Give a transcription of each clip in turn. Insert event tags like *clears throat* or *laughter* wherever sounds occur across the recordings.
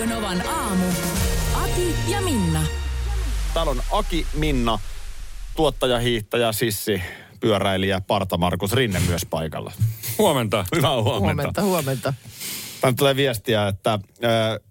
Radio Novan aamu. Ati ja Minna. Täällä on Aki, Minna, tuottaja, hiihtäjä, sissi, pyöräilijä, Parta Markus Rinne myös paikalla. Huomenta. Hyvää huomenta. Huomenta, huomenta. Tänne tulee viestiä, että äh,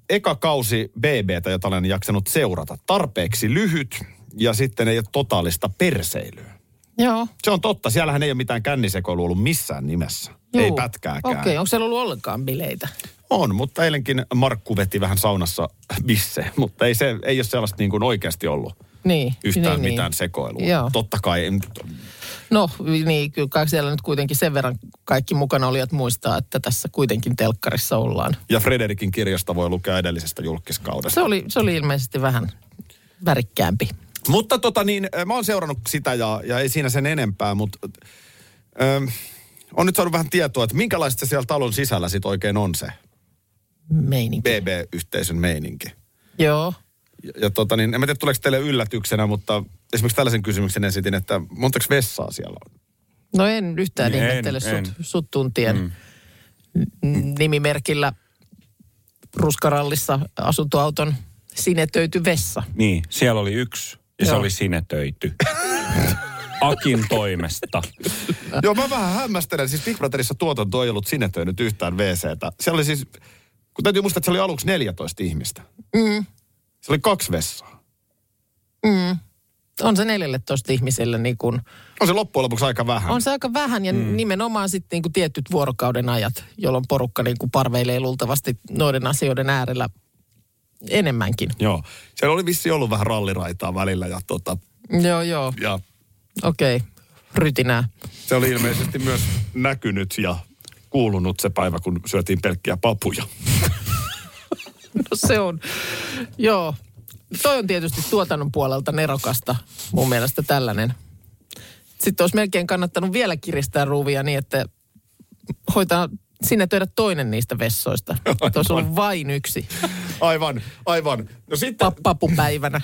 eka kausi BBtä, jota olen jaksanut seurata, tarpeeksi lyhyt ja sitten ei ole totaalista perseilyä. Joo. Se on totta, siellähän ei ole mitään kännisekoilua ollut missään nimessä. Juu. Ei pätkääkään. Okei, okay, onko siellä ollut ollenkaan bileitä? On, mutta eilenkin Markku veti vähän saunassa bisse, mutta ei, se, ei ole sellaista niin kuin oikeasti ollut Niin. yhtään niin, mitään niin. sekoilua. Joo. Totta kai, No niin, kyllä kai siellä nyt kuitenkin sen verran kaikki mukana olijat muistaa, että tässä kuitenkin telkkarissa ollaan. ja Frederikin kirjasta voi lukea edellisestä julkiskaudesta. Se oli, se oli ilmeisesti vähän värikkäämpi. Mutta tota niin, äh, mä oon seurannut sitä ja, ja ei siinä sen enempää, mutta ähm, on nyt saanut vähän tietoa, että minkälaista se siellä talon sisällä sit oikein on se Meininki. BB-yhteisön meininki. Joo. Ja, ja tota niin, en mä tiedä tuleeko teille yllätyksenä, mutta esimerkiksi tällaisen kysymyksen esitin, että montako vessaa siellä on? No en yhtään En, ihmettele sut, sut tuntien mm. nimimerkillä ruskarallissa asuntoauton sinetöity vessa. Niin, siellä oli yksi ja se Joo. oli sinetöity. *laughs* Akin toimesta. Joo, mä vähän hämmästelen. Siis Big Brotherissa tuotanto ei ollut sinetöinyt yhtään WCtä. Siellä oli siis, kun täytyy muistaa, että se oli aluksi 14 ihmistä. Mm. Se oli kaksi vessaa. On se 14 ihmiselle niin kuin, On se loppujen lopuksi aika vähän. on se aika vähän ja mm. nimenomaan sitten niin kuin tietyt vuorokauden ajat, jolloin porukka niin kuin parveilee luultavasti noiden asioiden äärellä enemmänkin. Joo. Siellä oli vissi ollut vähän ralliraitaa välillä ja, tota, Joo, joo, ja okei, okay. rytinää. se oli ilmeisesti myös näkynyt ja kuulunut se päivä, kun syötiin pelkkiä papuja. *laughs* No se on, joo. Toi on tietysti tuotannon puolelta nerokasta mun mielestä tällainen. Sitten olisi melkein kannattanut vielä kiristää ruuvia niin, että hoitaa sinne töidä toinen niistä vessoista. *laughs* Olisi ollut vain yksi Aivan, aivan. No sitten pa- papupäivänä.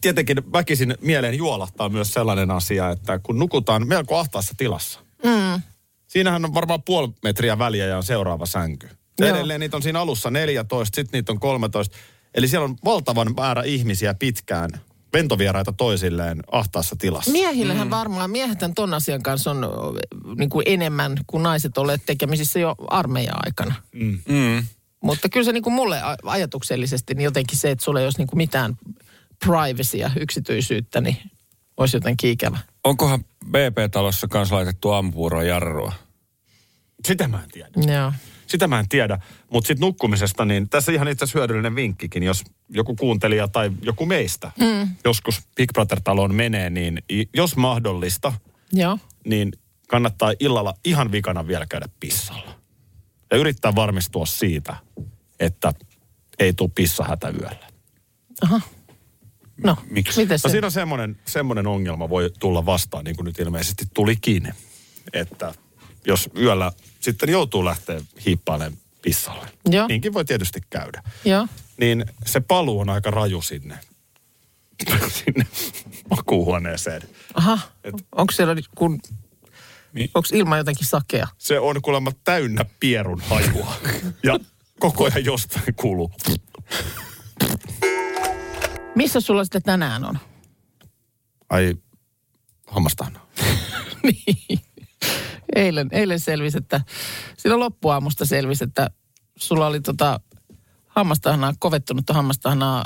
tietenkin väkisin mieleen juolahtaa myös sellainen asia, että kun nukutaan melko ahtaassa tilassa. Mm. Siinähän on varmaan puoli metriä väliä ja on seuraava sänky. Joo. edelleen niitä on siinä alussa 14, sitten niitä on 13. Eli siellä on valtavan määrä ihmisiä pitkään, ventovieraita toisilleen ahtaassa tilassa. Miehillähän mm. varmaan, miehethän ton asian kanssa on niin kuin enemmän kuin naiset olleet tekemisissä jo armeijan aikana. Mm. Mutta kyllä se niin kuin mulle ajatuksellisesti niin jotenkin se, että sulla ei olisi niin kuin mitään privacyä, yksityisyyttä, niin olisi jotenkin ikävä. Onkohan BP-talossa kanssa laitettu ampuuroa jarrua? Sitä mä en tiedä. Joo. Sitä mä en tiedä. Mutta sitten nukkumisesta, niin tässä ihan itse asiassa hyödyllinen vinkkikin, jos joku kuuntelija tai joku meistä mm. joskus Big Brother-taloon menee, niin jos mahdollista, Joo. niin kannattaa illalla ihan vikana vielä käydä pissalla. Ja yrittää varmistua siitä, että ei tule pissahätä yöllä. Aha. No, Miksi? miten No se? siinä on semmoinen, semmoinen ongelma voi tulla vastaan, niin kuin nyt ilmeisesti tulikin, että jos yöllä sitten joutuu lähteä hiippailemaan pissalle, Joo. niinkin voi tietysti käydä. Joo. Niin se paluu on aika raju sinne, *laughs* sinne makuuhuoneeseen. Aha. Et- Onko siellä, kun, Mi- onko ilma jotenkin sakea? Se on kuulemma täynnä pierun hajua *laughs* ja koko ajan jostain kuuluu. Missä sulla sitten tänään on? Ai, hammastahna. *laughs* niin. Eilen, eilen selvisi, että silloin loppuaamusta selvisi, että sulla oli tota hammastahnaa, kovettunutta hammastahnaa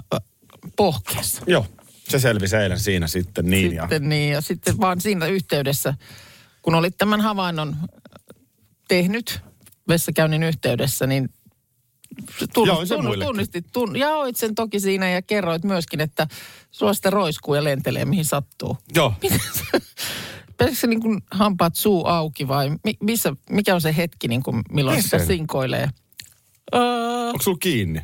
pohkeessa. Joo, se selvisi eilen siinä sitten niin. Ja, Sitten niin, ja sitten vaan siinä yhteydessä, kun olit tämän havainnon tehnyt vessakäynnin yhteydessä, niin tunnust, muillekin. tunnistit, tun, jaoit sen toki siinä ja kerroit myöskin, että sulla sitten roiskuu ja lentelee mihin sattuu. joo, *laughs* Pitäisikö se niin kuin hampaat suu auki vai mi, missä, mikä on se hetki, niin kuin, milloin sitä sinkoilee? Öö, onko sulla kiinni?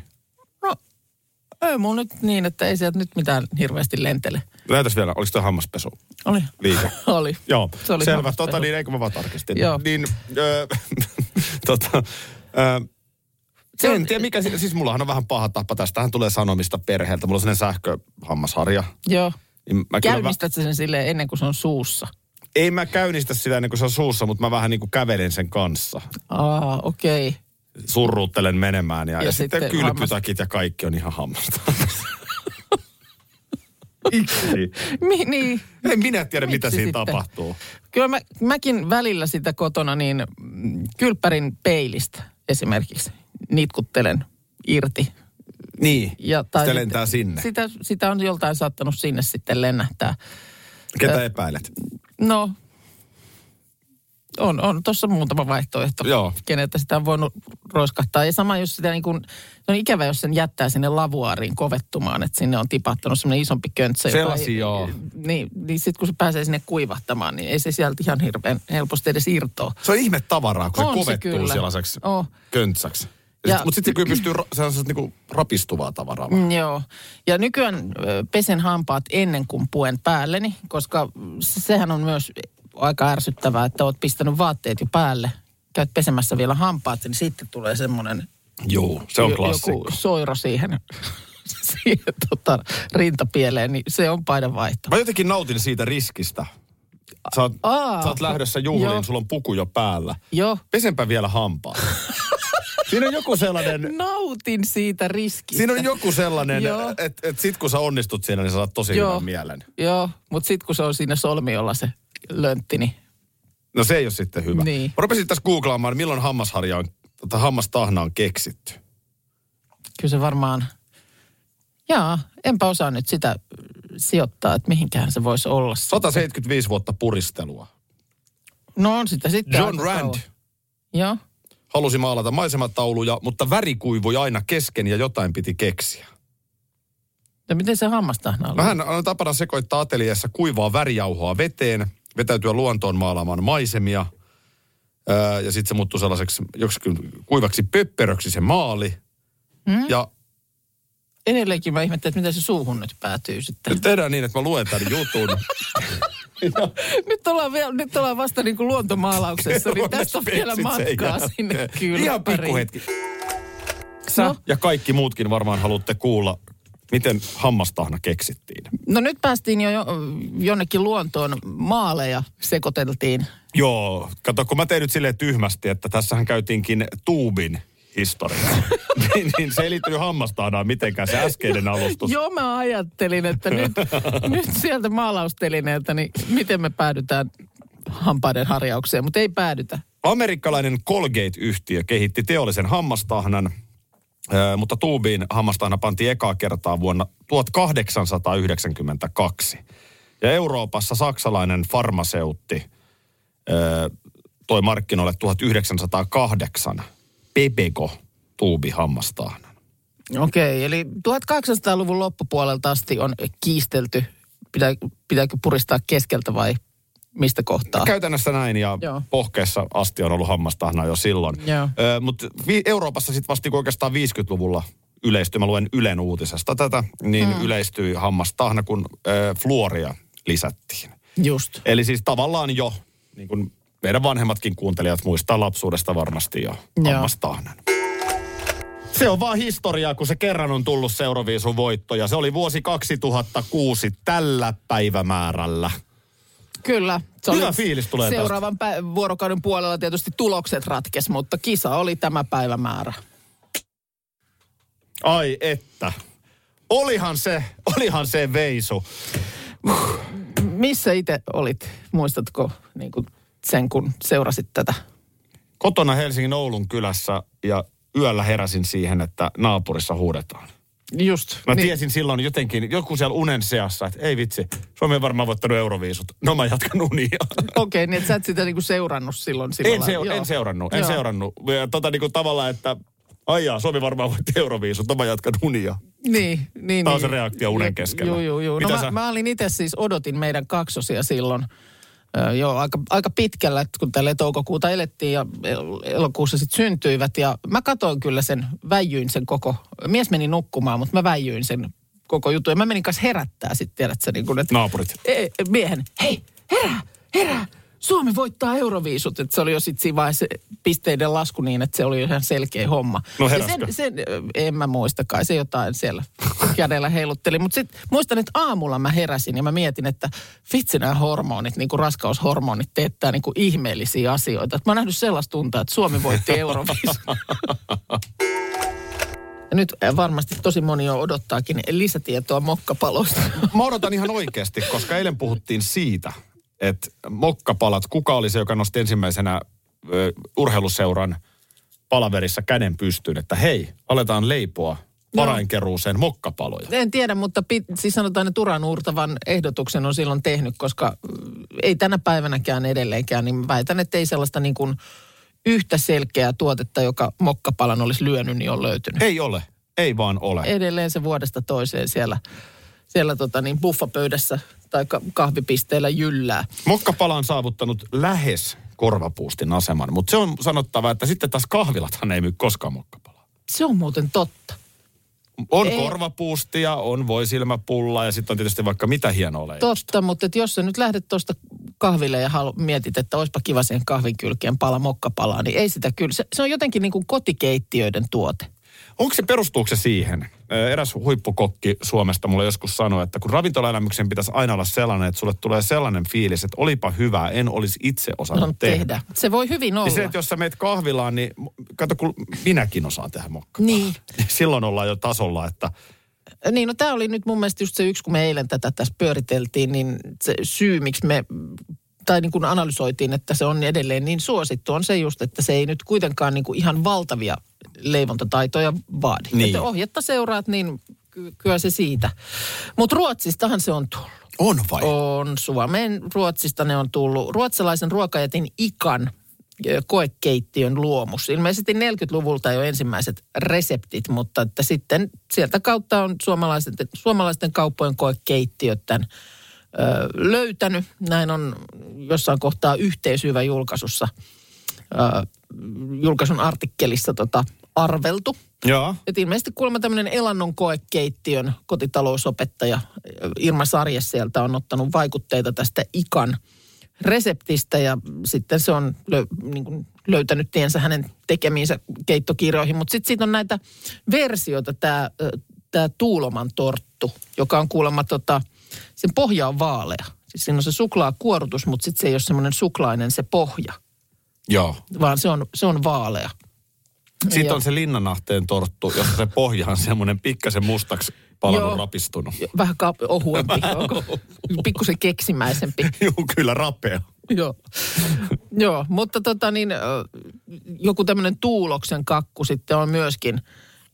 ei mulla nyt niin, että ei sieltä nyt mitään hirveästi lentele. Näytäs vielä, oliko tuo hammaspesu? Oli. Liike. *laughs* oli. Joo, Se oli selvä. Tota niin, eikö mä vaan tarkistin. Joo. Niin, ö, *laughs* tota, ö, Se en on- tiedä mikä, si- siis mullahan on vähän paha tapa. Tästähän tulee sanomista perheeltä. Mulla on sellainen sähköhammasharja. Joo. Niin mä kyllä Käynnistät sä sen silleen ennen kuin se on suussa? Ei mä käynnistä sitä ennen kuin se on suussa, mutta mä vähän niin kuin kävelen sen kanssa. Aa, okei. Okay. Surruuttelen menemään ja, ja, Ja sitten, sitten kylpytakit ja kaikki on ihan hammasta. *laughs* Miksi? Mi- niin. En minä tiedä, mitä Miksi siinä sitten? tapahtuu. Kyllä mä, mäkin välillä sitä kotona niin mm, kylppärin peilistä esimerkiksi nitkuttelen irti. Niin, Ja, sitä sitten- lentää sinne. Sitä, sitä on joltain saattanut sinne sitten lennähtää. Ketä epäilet? No, on, on tuossa muutama vaihtoehto, Joo. keneltä sitä on voinut roiskahtaa. Ja sama, jos sitä niin kuin, se on ikävä, jos sen jättää sinne lavuaariin kovettumaan, että sinne on tipahtanut semmoinen isompi köntsä. joka Sellaisia, ei- joo. Niin, niin sitten kun se pääsee sinne kuivahtamaan, niin ei se sieltä ihan hirveän helposti edes irtoa. Se on ihme tavaraa, kun On se se kovettuu kyllä. sellaiseksi Oh. köntsäksi. Ja- mutta sitten se kyllä pystyy, se on niinku rapistuvaa tavaraa. Mm, joo. Ja nykyään pesen hampaat ennen kuin puen päälleni, koska se- sehän on myös aika ärsyttävää, että oot pistänyt vaatteet jo päälle. Käyt pesemässä vielä hampaat, niin sitten tulee semmoinen Joo, se on jo- klassikko. joku soiro siihen, *laughs* siihen tota, rintapieleen, niin se on paidanvaihto. Mä jotenkin nautin siitä riskistä. Sä oot, Aa. sä oot lähdössä juhliin, Joo. sulla on puku jo päällä. Joo. Pesenpä vielä hampaa. *laughs* Siinä on joku sellainen, Nautin siitä riskistä. siinä on joku sellainen, että et sit kun sä onnistut siinä, niin sä saat tosi Joo. hyvän mielen. Joo, mutta sitten kun se on siinä solmiolla se löntti, niin No se ei ole sitten hyvä. Niin. Mä rupesin tässä googlaamaan, milloin hammasharja on, tota, hammastahna on keksitty. kyllä se varmaan... Jaa, enpä osaa nyt sitä sijoittaa, että mihinkään se voisi olla. 175 vuotta puristelua. No on sitä sitten John Rand. Joo. Halusi maalata maisematauluja, mutta väri kuivui aina kesken ja jotain piti keksiä. Ja miten se hammastahna on? No hän on tapana sekoittaa ateliessa kuivaa värijauhoa veteen, vetäytyä luontoon maalaamaan maisemia. Öö, ja sitten se muuttui sellaiseksi joksikin kuivaksi pöpperöksi se maali. Hmm? Ja Edelleenkin mä ihmettelen, että miten se suuhun nyt päätyy sitten. nyt tehdään niin, että mä luen tämän jutun. *laughs* Nyt ollaan, vielä, nyt ollaan vasta niin kuin luontomaalauksessa, niin *laughs* tästä on vielä matkaa sinne Ihan kylppäriin. pikkuhetki. Sä No. ja kaikki muutkin varmaan haluatte kuulla, miten hammastahna keksittiin. No nyt päästiin jo, jo jonnekin luontoon, maaleja sekoiteltiin. Joo, kato, kun mä tein nyt silleen tyhmästi, että tässähän käytiinkin tuubin historiaa. *laughs* niin, niin se ei liittyy hammastahnaan mitenkään se äskeinen alustus. Joo, mä ajattelin, että nyt, *laughs* nyt sieltä maalaustelineeltä, niin miten me päädytään hampaiden harjaukseen, mutta ei päädytä. Amerikkalainen Colgate-yhtiö kehitti teollisen hammastahnan, mutta tuubiin hammastahna pantiin ekaa kertaa vuonna 1892. Ja Euroopassa saksalainen farmaseutti toi markkinoille 1908 Pepego tuubihammastahnan. Okei, eli 1800-luvun loppupuolelta asti on kiistelty, Pitää, pitääkö puristaa keskeltä vai mistä kohtaa? Käytännössä näin ja Joo. Pohkeessa asti on ollut hammastahna jo silloin. Mutta Euroopassa sitten vasta kun oikeastaan 50-luvulla yleistyi, mä luen Ylen uutisesta tätä, niin mm. yleistyi hammastahna, kun ö, fluoria lisättiin. Just. Eli siis tavallaan jo, niin kuin meidän vanhemmatkin kuuntelijat muistaa lapsuudesta varmasti jo Joo. hammastahnan. Se on vaan historiaa, kun se kerran on tullut Euroviisun voitto. Ja se oli vuosi 2006 tällä päivämäärällä. Kyllä. Se Hyvä fiilis tulee tästä. Seuraavan pä- vuorokauden puolella tietysti tulokset ratkes, mutta kisa oli tämä päivämäärä. Ai että. Olihan se, olihan se veisu. Missä itse olit? Muistatko niin kuin sen, kun seurasit tätä? Kotona Helsingin Oulun kylässä ja yöllä heräsin siihen, että naapurissa huudetaan. Just. Mä niin. tiesin silloin jotenkin, joku siellä unen seassa, että ei vitsi, Suomi on varmaan voittanut euroviisut. No mä jatkan unia. Okei, niin että sä et sitä niinku seurannut silloin. Sillä En, seur- en seurannut, en Joo. seurannut. Ja tota niin kuin tavallaan, että ai jaa, Suomi varmaan voitti euroviisut, no mä jatkan unia. Niin, niin. Tää on niin. se reaktio unen keskellä. Joo, joo, joo. No mä, sä- mä olin itse siis, odotin meidän kaksosia silloin Joo, aika, aika pitkällä, että kun tälle toukokuuta elettiin ja el- elokuussa sitten syntyivät. Ja mä katoin kyllä sen, väijyin sen koko, mies meni nukkumaan, mutta mä väijyin sen koko jutun. Ja mä menin kanssa herättää sitten, tiedät sä, niin kun, että Naapurit. e, miehen, hei, herää, herää. Suomi voittaa Euroviisut. Että se oli jo sitten siinä vaiheessa pisteiden lasku niin, että se oli ihan selkeä homma. No heräskö? sen, sen, en mä muista kai, se jotain siellä kädellä heilutteli. Mutta sitten muistan, että aamulla mä heräsin ja mä mietin, että vitsi nämä hormonit, niin kuin raskaushormonit teettää niin kuin ihmeellisiä asioita. Et mä oon nähnyt sellaista tuntaa, että Suomi voitti *laughs* Euroviisut. Ja nyt äh, varmasti tosi moni jo odottaakin lisätietoa mokkapaloista. Mä odotan ihan oikeasti, koska eilen puhuttiin siitä, että mokkapalat, kuka oli se, joka nosti ensimmäisenä ö, urheiluseuran palaverissa käden pystyyn, että hei, aletaan leipoa varainkeruuseen mokkapaloja. En tiedä, mutta pit, siis sanotaan, että uran uurtavan ehdotuksen on silloin tehnyt, koska ei tänä päivänäkään edelleenkään, niin väitän, että ei sellaista niin kuin yhtä selkeää tuotetta, joka mokkapalan olisi lyönyt, niin on löytynyt. Ei ole, ei vaan ole. Edelleen se vuodesta toiseen siellä, siellä tota niin buffapöydässä tai ka- kahvipisteellä jyllää. Mokkapala on saavuttanut lähes korvapuustin aseman, mutta se on sanottava, että sitten taas kahvilathan ei myy koskaan mokkapalaa. Se on muuten totta. On Ei. korvapuustia, on voisilmäpulla ja sitten on tietysti vaikka mitä hienoa leiposta. Totta, mutta et jos sä nyt lähdet tuosta kahville ja halu, mietit, että olisipa kiva siihen kahvin kylkeen pala mokkapalaa, niin ei sitä kyllä. Se, se on jotenkin niin kuin kotikeittiöiden tuote. Onko se, perustuuko se siihen? Eräs huippukokki Suomesta mulle joskus sanoi, että kun ravintolaelämyksen pitäisi aina olla sellainen, että sulle tulee sellainen fiilis, että olipa hyvä, en olisi itse osannut On tehdä. tehdä. Se voi hyvin olla. Niin se, että jos sä meet kahvilaan, niin kato, kun minäkin osaan tehdä mokkapalaa. Niin. *laughs* Silloin ollaan jo tasolla, että Niin, no tämä oli nyt mun mielestä just se yksi, kun me eilen tätä tässä pyöriteltiin, niin se syy, miksi me, tai niin kuin analysoitiin, että se on edelleen niin suosittu, on se just, että se ei nyt kuitenkaan niin kuin ihan valtavia leivontataitoja vaadi. Niin. Että ohjetta seuraat, niin ky- kyllä se siitä. Mutta Ruotsistahan se on tullut. on vai? On Suomeen, Ruotsista ne on tullut. Ruotsalaisen ruokajätin Ikan koekeittiön luomus. Ilmeisesti 40-luvulta jo ensimmäiset reseptit, mutta että sitten sieltä kautta on suomalaisten, suomalaisten kauppojen koekeittiöt tämän ö, löytänyt. Näin on jossain kohtaa yhteishyvä julkaisussa, ö, julkaisun artikkelissa tota, arveltu. Joo. Et ilmeisesti kuulemma tämmöinen elannon koekeittiön kotitalousopettaja Irma Sarje sieltä on ottanut vaikutteita tästä ikan reseptistä ja sitten se on lö, niin kuin löytänyt tiensä hänen tekemiinsä keittokirjoihin. Mutta sitten siitä on näitä versioita, tämä tää Tuuloman torttu, joka on kuulemma tota, sen pohja on vaalea. Siis siinä on se suklaakuorutus, mutta sitten se ei ole semmoinen suklainen se pohja, Joo. vaan se on, se on vaalea. Sitten Joo. on se linnanahteen torttu, jossa se pohja on semmoinen pikkasen mustaksi palannut Joo. rapistunut. Vähän ka- ohuempi, pikkusen keksimäisempi. *laughs* Joo, kyllä rapea. Joo. Joo, mutta tota niin, joku tämmöinen tuuloksen kakku sitten on myöskin,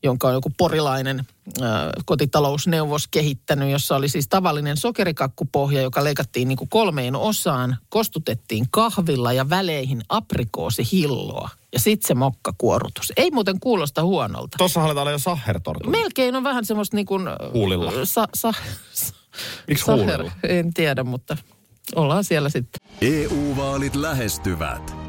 jonka on joku porilainen ö, kotitalousneuvos kehittänyt, jossa oli siis tavallinen sokerikakkupohja, joka leikattiin niin kuin kolmeen osaan, kostutettiin kahvilla ja väleihin aprikoosihilloa ja sitten se mokkakuorutus. Ei muuten kuulosta huonolta. Tuossa aletaan olla jo sahhertortu. Melkein on vähän semmoista niin kuin... ö, Huulilla. Sa, sa, Miksi saher- huulilla? En tiedä, mutta ollaan siellä sitten. EU-vaalit lähestyvät.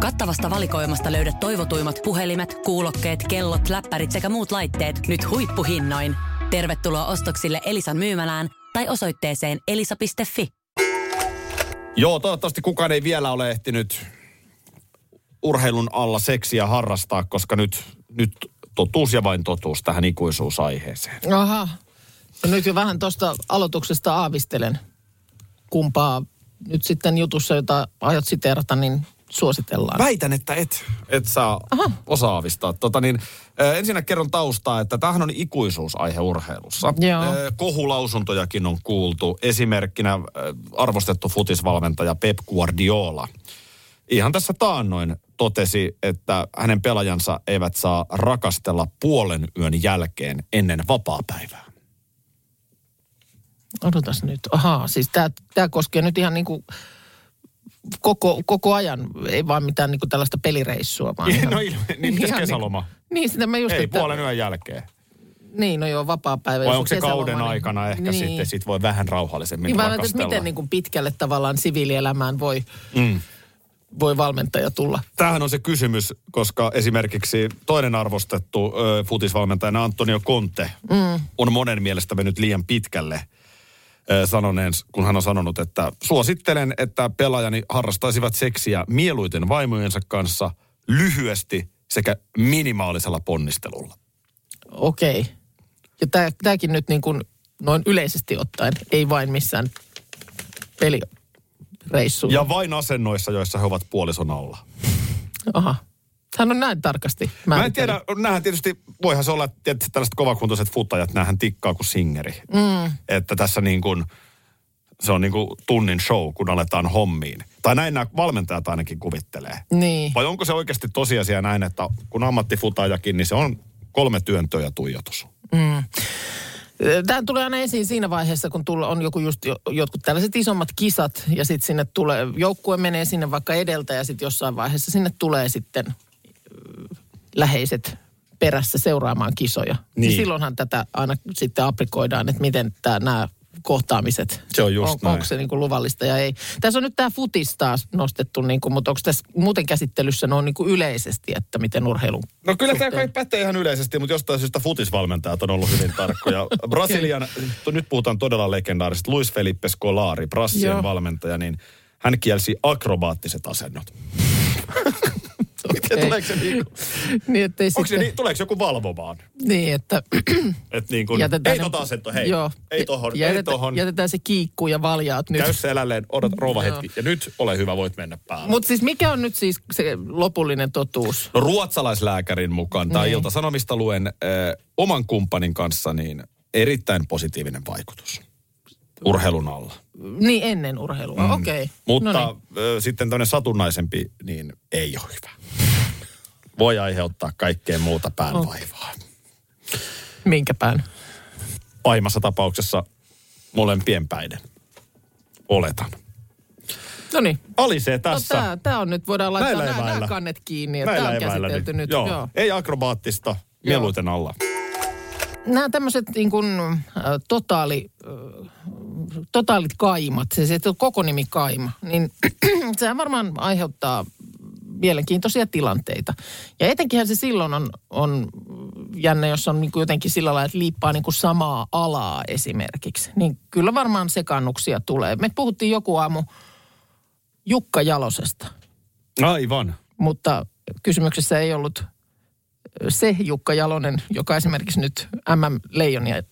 Kattavasta valikoimasta löydät toivotuimmat puhelimet, kuulokkeet, kellot, läppärit sekä muut laitteet nyt huippuhinnoin. Tervetuloa ostoksille Elisan myymälään tai osoitteeseen elisa.fi. Joo, toivottavasti kukaan ei vielä ole ehtinyt urheilun alla seksiä harrastaa, koska nyt, nyt totuus ja vain totuus tähän ikuisuusaiheeseen. Aha. Ja nyt jo vähän tuosta aloituksesta aavistelen, kumpaa nyt sitten jutussa, jota aiot siteerata, niin suositellaan. Väitän, että et, et saa Aha. osaavistaa. Tota niin, ensinnä kerron taustaa, että tämähän on ikuisuusaihe urheilussa. Joo. Kohulausuntojakin on kuultu. Esimerkkinä arvostettu futisvalmentaja Pep Guardiola. Ihan tässä taannoin totesi, että hänen pelaajansa eivät saa rakastella puolen yön jälkeen ennen vapaapäivää. Odotas nyt. Ahaa, siis tämä koskee nyt ihan niin kuin koko, koko ajan, ei vaan mitään niin kuin tällaista pelireissua. Vaan *laughs* ihan, no ilme, niin mitäs *laughs* kesäloma? Niin, niin sitä mä just, Ei, että, puolen yön jälkeen. Niin, no joo, vapaa-päivä. Vai jos onko se kesäloma, kauden niin- aikana ehkä niin. sitten sit voi vähän rauhallisemmin Niin mietin, että miten niin kuin pitkälle tavallaan siviilielämään voi, Mm. voi valmentaja tulla. Tämähän on se kysymys, koska esimerkiksi toinen arvostettu ö, futisvalmentajana Antonio Conte mm. on monen mielestä mennyt liian pitkälle sanoneen, kun hän on sanonut, että suosittelen, että pelaajani harrastaisivat seksiä mieluiten vaimojensa kanssa lyhyesti sekä minimaalisella ponnistelulla. Okei. Ja tää, tämäkin nyt niin kuin noin yleisesti ottaen, ei vain missään pelireissuilla. Ja vain asennoissa, joissa he ovat puolison alla. Aha. Hän on näin tarkasti Mä en tiedä, näähän tietysti, voihan se olla, että tällaiset kovakuntoiset futajat, näähän tikkaa kuin singeri. Mm. Että tässä niin kuin, se on niin kuin tunnin show, kun aletaan hommiin. Tai näin nämä valmentajat ainakin kuvittelee. Niin. Vai onko se oikeasti tosiasia näin, että kun ammattifutajakin, niin se on kolme työntöä ja tuijotus. Tämä tulee aina esiin siinä vaiheessa, kun tulla, on joku just jo, jotkut tällaiset isommat kisat ja sitten sinne tulee, joukkue menee sinne vaikka edeltä ja sitten jossain vaiheessa sinne tulee sitten läheiset perässä seuraamaan kisoja. Niin. Niin. silloinhan tätä aina sitten aprikoidaan, että miten nämä kohtaamiset, Se on just on, näin. onko se niin kuin luvallista ja ei. Tässä on nyt tämä futis taas nostettu, niin kuin, mutta onko tässä muuten käsittelyssä noin niin kuin yleisesti, että miten urheilu No kyllä tämä suhteen? kai pätee ihan yleisesti, mutta jostain syystä futisvalmentajat on ollut hyvin tarkkoja. *laughs* Brasilian, nyt puhutaan todella legendaarisesta, Luis Felipe Scolari, Brassien valmentaja, niin hän kielsi akrobaattiset asennot. *laughs* Okei. tuleeko se niin, *laughs* niin, ettei onko se sitten, niin, tuleeko joku valvomaan? niin, että *clears throat* Että niin kuin, jätetään ei ne- tota asento, hei, Joo. ei tohon, ei Jätetään- tohon. Jätetään se kiikku ja valjaat nyt. Käy selälleen, odot rouva Joo. hetki. Ja nyt ole hyvä, voit mennä päälle. Mutta siis mikä on nyt siis se lopullinen totuus? No ruotsalaislääkärin mukaan, tai Niin. Ilta-Sanomista luen äh, oman kumppanin kanssa, niin erittäin positiivinen vaikutus urheilun alla. Niin ennen urheilua, mm. okei. Okay. Mutta No äh, sitten tämmöinen satunnaisempi, niin ei ole hyvä. Voi aiheuttaa kaikkea muuta päänvaivaa. Minkä pään? Pahimmassa tapauksessa molempien päiden. Oletan. No niin. Alisee No, tässä. tää, tää on nyt, voidaan laittaa nämä, nämä kannet kiinni. Tämä Näillä on käsitelty nyt. Joo. Joo. Ei akrobaattista, mieluiten alla. Nämä tämmöiset niin kuin, totaali, totaalit kaimat, se, se koko nimi kaima, niin *clears throat* sehän varmaan aiheuttaa mielenkiintoisia tilanteita. Ja etenkinhän se silloin on, on jännä, jos on niin kuin jotenkin sillä lailla, että liippaa niin kuin samaa alaa esimerkiksi. Niin kyllä varmaan sekannuksia tulee. Me puhuttiin joku aamu Jukka Jalosesta, Aivan. mutta kysymyksessä ei ollut se Jukka Jalonen, joka esimerkiksi nyt MM-leijonia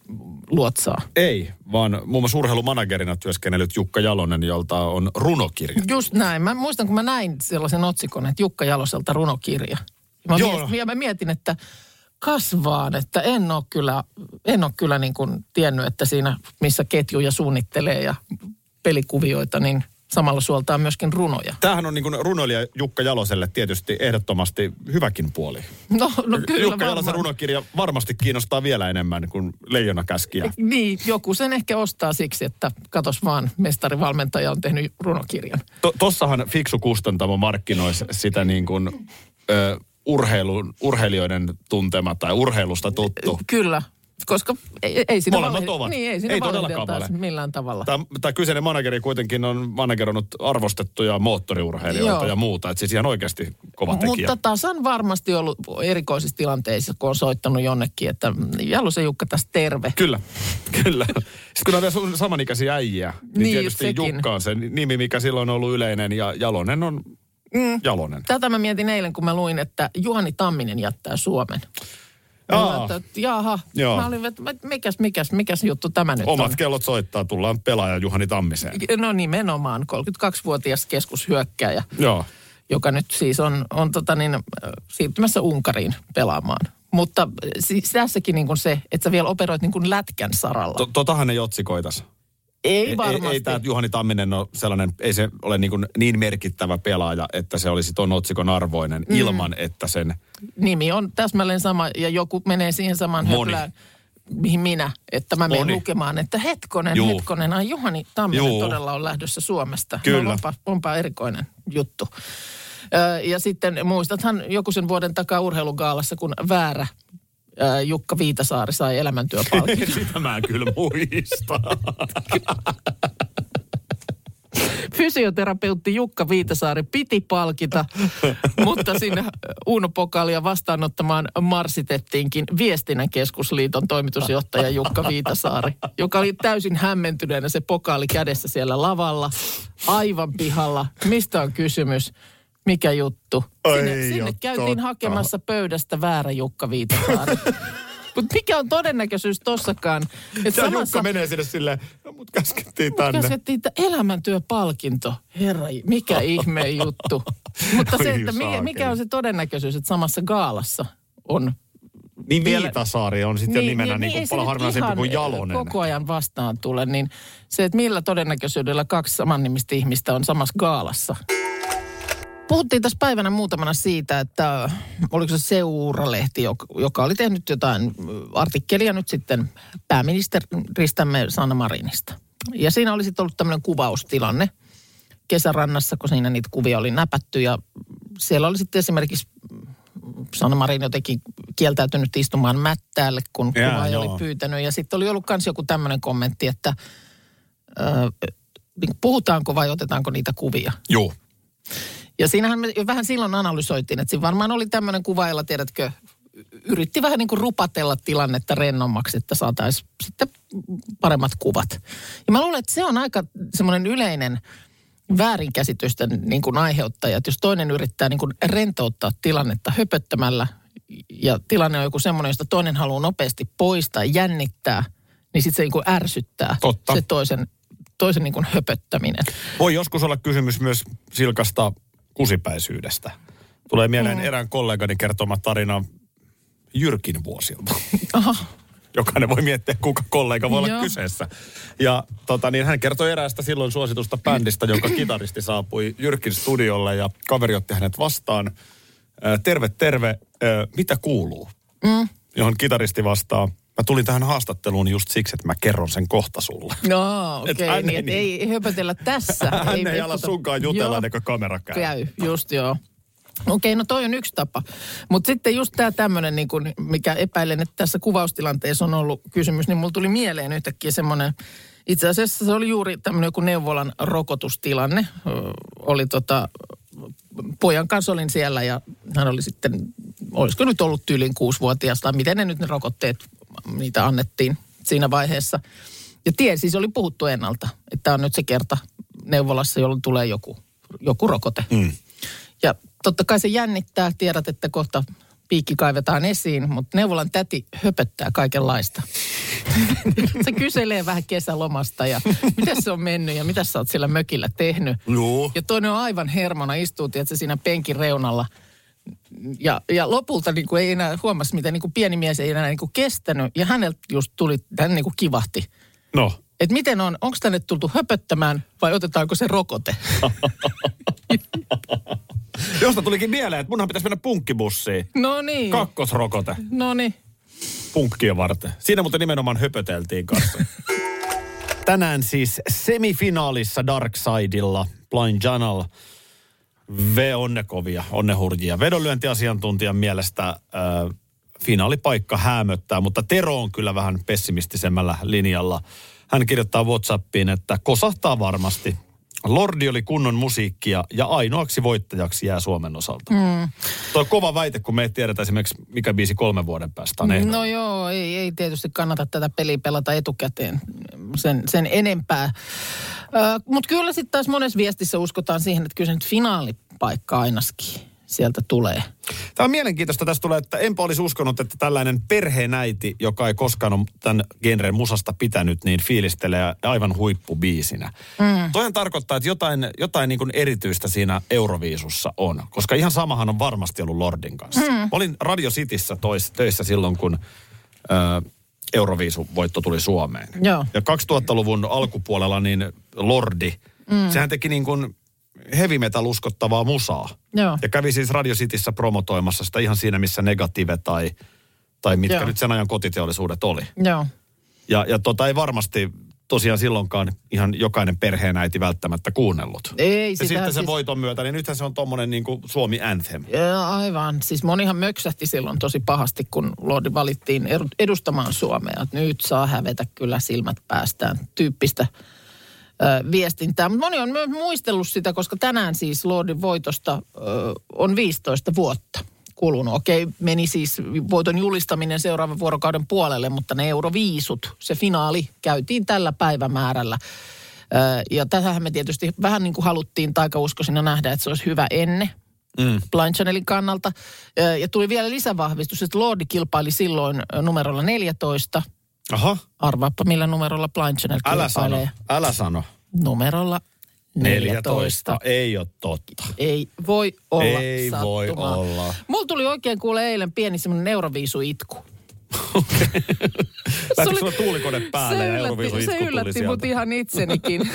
luotsaa. Ei, vaan muun muassa urheilumanagerina työskennellyt Jukka Jalonen, jolta on runokirja. Just näin. Mä muistan, kun mä näin sellaisen otsikon, että Jukka Jaloselta runokirja. Mä, Joo. mietin, ja mä mietin, että kasvaan, että en ole kyllä, en ole kyllä niin kuin tiennyt, että siinä missä ketjuja suunnittelee ja pelikuvioita, niin samalla suoltaa myöskin runoja. Tämähän on niin kuin runoilija Jukka Jaloselle tietysti ehdottomasti hyväkin puoli. No, no kyllä Jukka Jalosen varmaan. runokirja varmasti kiinnostaa vielä enemmän kuin Leijona käskiä. Niin, joku sen ehkä ostaa siksi, että katos vaan, mestarivalmentaja on tehnyt runokirjan. To, tossahan fiksu kustantamo markkinoisi sitä niin kuin, ö, urheilun, urheilijoiden tuntema tai urheilusta tuttu. Kyllä, koska ei, ei siinä Molemmat ovat. Niin, ei siinä Ei todellakaan millään tavalla. Tämä, tämä kyseinen manageri kuitenkin on manageroinut arvostettuja moottoriurheilijoita Joo. ja muuta. Että siis ihan oikeasti kova tekijä. Mutta taas on varmasti ollut erikoisissa tilanteissa, kun on soittanut jonnekin, että Jalosen Jukka tässä terve. Kyllä, kyllä. Sitten kun on vielä samanikäisiä äijiä, niin, Niin, tietysti sekin. Jukka on se nimi, mikä silloin on ollut yleinen ja Jalonen on mm. Jalonen. Tätä mä mietin eilen, kun mä luin, että Juhani Tamminen jättää Suomen. Jaa. Että jaha. Joo. Mä olin, että mikäs, mikäs, mikäs juttu tämä nyt Omat on. kellot soittaa, tullaan pelaaja Juhani Tammiseen. No nimenomaan, 32-vuotias keskushyökkäjä, Joo. joka nyt siis on, on tota niin, siirtymässä Unkariin pelaamaan. Mutta siis tässäkin niin kuin se, että sä vielä operoit niin kuin lätkän saralla. To- totahan ei otsikoitas. Ei Ei, varmasti. ei tämä Juhani Tamminen ole sellainen, ei se ole niin, kuin niin merkittävä pelaaja, että se olisi tuon otsikon arvoinen mm. ilman, että sen... Nimi on täsmälleen sama ja joku menee siihen samaan Moni. höplään, mihin minä, että mä menen lukemaan, että hetkonen, Juu. hetkonen, ai Juhani Tamminen Juu. todella on lähdössä Suomesta. Kyllä. No, onpa, onpa erikoinen juttu. Ö, Ja sitten muistathan joku sen vuoden takaa urheilugaalassa, kun väärä Jukka Viitasaari sai elämäntyöpalkinnon. *laughs* Sitä mä en kyllä muista. *laughs* Fysioterapeutti Jukka Viitasaari piti palkita, mutta sinne Uno Pokalia vastaanottamaan marsitettiinkin Viestinnän keskusliiton toimitusjohtaja Jukka Viitasaari, joka oli täysin hämmentyneenä se pokaali kädessä siellä lavalla, aivan pihalla. Mistä on kysymys? Mikä juttu? Sinne, Ai sinne jo, käytiin totta. hakemassa pöydästä väärä Jukka Viitasaari. *laughs* Mutta mikä on todennäköisyys tossakaan? Että Ja Jukka menee sinne silleen, no mut käskettiin tänne. Käskettiin, että elämäntyöpalkinto. Herra, mikä *laughs* ihme juttu. Mutta se, Oi että mikä, mikä on se todennäköisyys, että samassa gaalassa on... Niin vielä- Viitasaari on sitten niin, nimenä niin, niin, niin paljon harvinaisempi kuin Jalonen. koko ajan vastaan tule, niin se, että millä todennäköisyydellä kaksi samannimistä ihmistä on samassa gaalassa. Puhuttiin tässä päivänä muutamana siitä, että oliko se Seura-lehti, joka, oli tehnyt jotain artikkelia nyt sitten pääministeristämme Sanna Marinista. Ja siinä oli sitten ollut tämmöinen kuvaustilanne kesärannassa, kun siinä niitä kuvia oli näpätty. Ja siellä oli sitten esimerkiksi Sanna Marin jotenkin kieltäytynyt istumaan mättäälle, kun Jaa, kuvaaja joo. oli pyytänyt. Ja sitten oli ollut myös joku tämmöinen kommentti, että ö, kuin puhutaanko vai otetaanko niitä kuvia. Juu. Ja siinähän me vähän silloin analysoitiin, että siinä varmaan oli tämmöinen kuvailla, tiedätkö, yritti vähän niin kuin rupatella tilannetta rennommaksi, että saataisiin sitten paremmat kuvat. Ja mä luulen, että se on aika semmoinen yleinen väärinkäsitysten niin kuin aiheuttaja, että jos toinen yrittää niin kuin rentouttaa tilannetta höpöttämällä ja tilanne on joku semmoinen, josta toinen haluaa nopeasti poistaa, jännittää, niin sitten se niin kuin ärsyttää Totta. se toisen, toisen niin kuin höpöttäminen. Voi joskus olla kysymys myös silkasta kusipäisyydestä. Tulee mieleen mm. erään kollegani kertoma tarina Jyrkin vuosilta. Aha. Jokainen voi miettiä, kuka kollega voi olla Joo. kyseessä. Ja tota, niin hän kertoi eräästä silloin suositusta bändistä, jonka kitaristi saapui Jyrkin studiolle ja kaveri otti hänet vastaan. Terve, terve, mitä kuuluu? Mm. Johon kitaristi vastaa, mä tulin tähän haastatteluun just siksi, että mä kerron sen kohta sulle. No, *laughs* okei, okay, niin, ei niin- ei höpötellä tässä. *laughs* Hän ei ala tota- sunkaan jutella ennen kuin kamera käy. Käy, just joo. Okei, no toi on yksi tapa. Mutta sitten just tämä tämmöinen, niin kun, mikä epäilen, että tässä kuvaustilanteessa on ollut kysymys, niin mulla tuli mieleen yhtäkkiä semmoinen, itse asiassa se oli juuri tämmöinen joku neuvolan rokotustilanne. Oli tota, pojan kanssa olin siellä ja hän oli sitten, olisiko nyt ollut tyylin kuusivuotias tai miten ne nyt ne rokotteet, niitä annettiin siinä vaiheessa. Ja tie siis oli puhuttu ennalta, että tämä on nyt se kerta neuvolassa, jolloin tulee joku, joku rokote. Mm. Ja totta kai se jännittää, tiedät, että kohta piikki kaivetaan esiin, mutta neuvolan täti höpöttää kaikenlaista. *laughs* se kyselee vähän kesälomasta ja miten se on mennyt ja mitä sä oot siellä mökillä tehnyt. Joo. Ja toinen on aivan hermona, istuu tiedätkö, siinä penkin reunalla. Ja, ja lopulta niin kuin ei enää huomasi, miten niin kuin pieni mies ei enää niin kuin kestänyt. Ja häneltä just tuli, hän niin kuin kivahti. No, Että miten on, onko tänne tultu höpöttämään vai otetaanko se rokote? *laughs* josta tulikin mieleen, että munhan pitäisi mennä punkkibussiin. No niin, Kakkosrokote no niin. punkkien varten. Siinä muuten nimenomaan höpöteltiin kanssa. *laughs* Tänään siis semifinaalissa Darksidella Blind Channel V onnekovia, onnehurjia. Vedonlyöntiasiantuntijan mielestä äh, finaalipaikka häämöttää, mutta Tero on kyllä vähän pessimistisemmällä linjalla. Hän kirjoittaa Whatsappiin, että kosahtaa varmasti. Lordi oli kunnon musiikkia ja ainoaksi voittajaksi jää Suomen osalta. Mm. Tuo on kova väite, kun me ei tiedetä esimerkiksi, mikä biisi kolmen vuoden päästä on ehdolla. No joo, ei, ei tietysti kannata tätä peliä pelata etukäteen sen, sen enempää. Mutta kyllä sitten taas monessa viestissä uskotaan siihen, että kyllä se nyt finaalipaikka ainakin sieltä tulee. Tämä on mielenkiintoista. Tässä tulee, että enpä olisi uskonut, että tällainen perheenäiti, joka ei koskaan ole tämän genren musasta pitänyt, niin fiilistelee aivan huippubiisinä. Mm. Toinen tarkoittaa, että jotain, jotain niin kuin erityistä siinä Euroviisussa on. Koska ihan samahan on varmasti ollut Lordin kanssa. Mm. Mä olin Radio Cityssä tois, töissä silloin, kun ö, Euroviisu-voitto tuli Suomeen. Joo. Ja 2000-luvun alkupuolella niin Lordi, mm. sehän teki niin kuin heavy metal uskottavaa musaa. Joo. Ja kävi siis Radio Cityssä promotoimassa sitä ihan siinä, missä Negative tai, tai mitkä Joo. nyt sen ajan kotiteollisuudet oli. Joo. Ja, ja tota ei varmasti tosiaan silloinkaan ihan jokainen perheenäiti välttämättä kuunnellut. Ei, ja sitten sen siis- voiton myötä, niin nythän se on tommonen niin kuin Suomi Anthem. Ja, aivan. Siis monihan möksähti silloin tosi pahasti, kun Lordi valittiin edu- edustamaan Suomea. Nyt saa hävetä kyllä silmät päästään tyyppistä ö, viestintää. Mutta moni on myös muistellut sitä, koska tänään siis Lordin voitosta ö, on 15 vuotta kulunut. Okei, meni siis voiton julistaminen seuraavan vuorokauden puolelle, mutta ne euroviisut, se finaali, käytiin tällä päivämäärällä. Ö, Ja tätähän me tietysti vähän niin kuin haluttiin taikauskoisina nähdä, että se olisi hyvä ennen Mm. Blind Channelin kannalta. Ja tuli vielä lisävahvistus, että Lordi kilpaili silloin numerolla 14. Aha, Arvaappa millä numerolla Blind Channel älä sano, älä sano. Numerolla 14. 14. Ei ole totta. Ei voi olla Ei voi sattumaa. olla. Mulla tuli oikein kuule eilen pieni semmoinen neuroviisu-itku. *laughs* Lähtikö sulla tuulikone päälle se ja yllätti, Euroviisu se itku yllätti mut ihan itsenikin.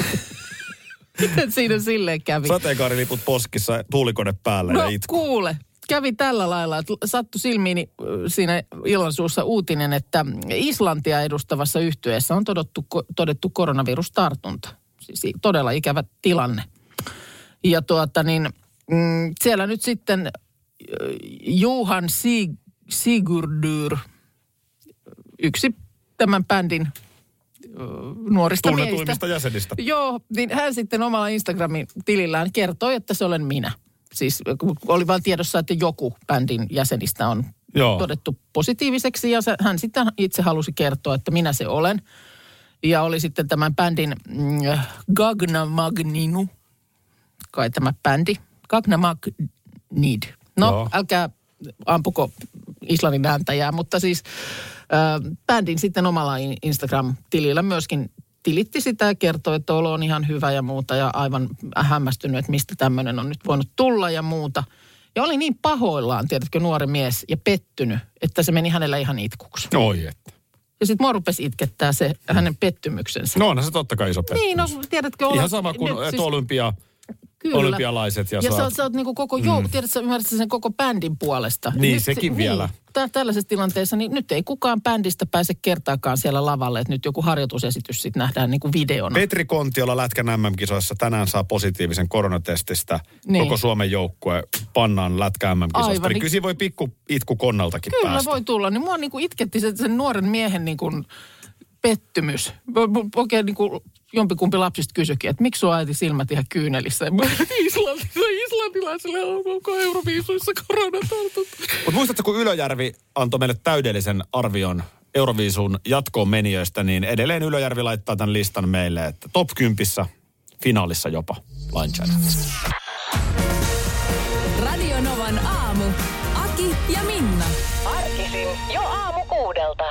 *laughs* Miten siinä silleen kävi? Sateenkaariliput poskissa, tuulikone päällä No ja itku. kuule, kävi tällä lailla, että sattui silmiini siinä illansuussa uutinen, että Islantia edustavassa yhtyeessä on todettu, todettu koronavirustartunta. Siis todella ikävä tilanne. Ja tuota niin, mm, siellä nyt sitten Johan Sig- Sigurdur, yksi tämän bändin nuorista miehistä. Tunnetuimmista jäsenistä. Joo, niin hän sitten omalla Instagramin tilillään kertoi, että se olen minä. Siis oli vain tiedossa, että joku bändin jäsenistä on Joo. todettu positiiviseksi ja hän sitten itse halusi kertoa, että minä se olen. Ja oli sitten tämän bändin mm, Gagna Magninu, kai tämä bändi, Gagna Magnid. No, Joo. älkää ampuko Islannin ääntäjää, mutta siis äh, bändin sitten omalla in- Instagram-tilillä myöskin tilitti sitä ja kertoi, että olo on ihan hyvä ja muuta ja aivan hämmästynyt, että mistä tämmöinen on nyt voinut tulla ja muuta. Ja oli niin pahoillaan, tiedätkö, nuori mies ja pettynyt, että se meni hänellä ihan itkuksi. Oi että. Ja sitten mua rupesi itkettää se hänen pettymyksensä. No onhan se totta kai iso pettymys. niin, no tiedätkö, olla, Ihan sama kuin nyt et olympia, Kyllä. olympialaiset ja, Ja sä saat- oot, sä oot niinku koko jou, mm. tiedät sä ymmärrät sä sen koko bändin puolesta. Niin, sekin vielä. Tä, tällaisessa tilanteessa, niin nyt ei kukaan bändistä pääse kertaakaan siellä lavalle, että nyt joku harjoitusesitys sitten nähdään niinku videona. Petri Kontiola Lätkän MM-kisoissa tänään saa positiivisen koronatestistä. Niin. Niin. Koko Suomen joukkue pannaan Lätkä MM-kisoista. Aivan, Niin niin- kyllä voi pikku itku konnaltakin Kyllä päästä. voi tulla. Niin mua niinku itketti se, sen nuoren miehen niinku pettymys. Mä- mä- Oikein niinku jompikumpi lapsista kysyikin, että miksi sun äiti silmät ihan kyynelissä? Ja mä, Islanti, islantilaisille on koko Euroviisuissa koronatartunta. Mutta muistatko, kun Ylöjärvi antoi meille täydellisen arvion Euroviisun jatkoon menijöistä, niin edelleen Ylöjärvi laittaa tämän listan meille, että top 10 finaalissa jopa Channelissa. Radio Novan aamu. Aki ja Minna. Arkisin jo aamu kuudelta.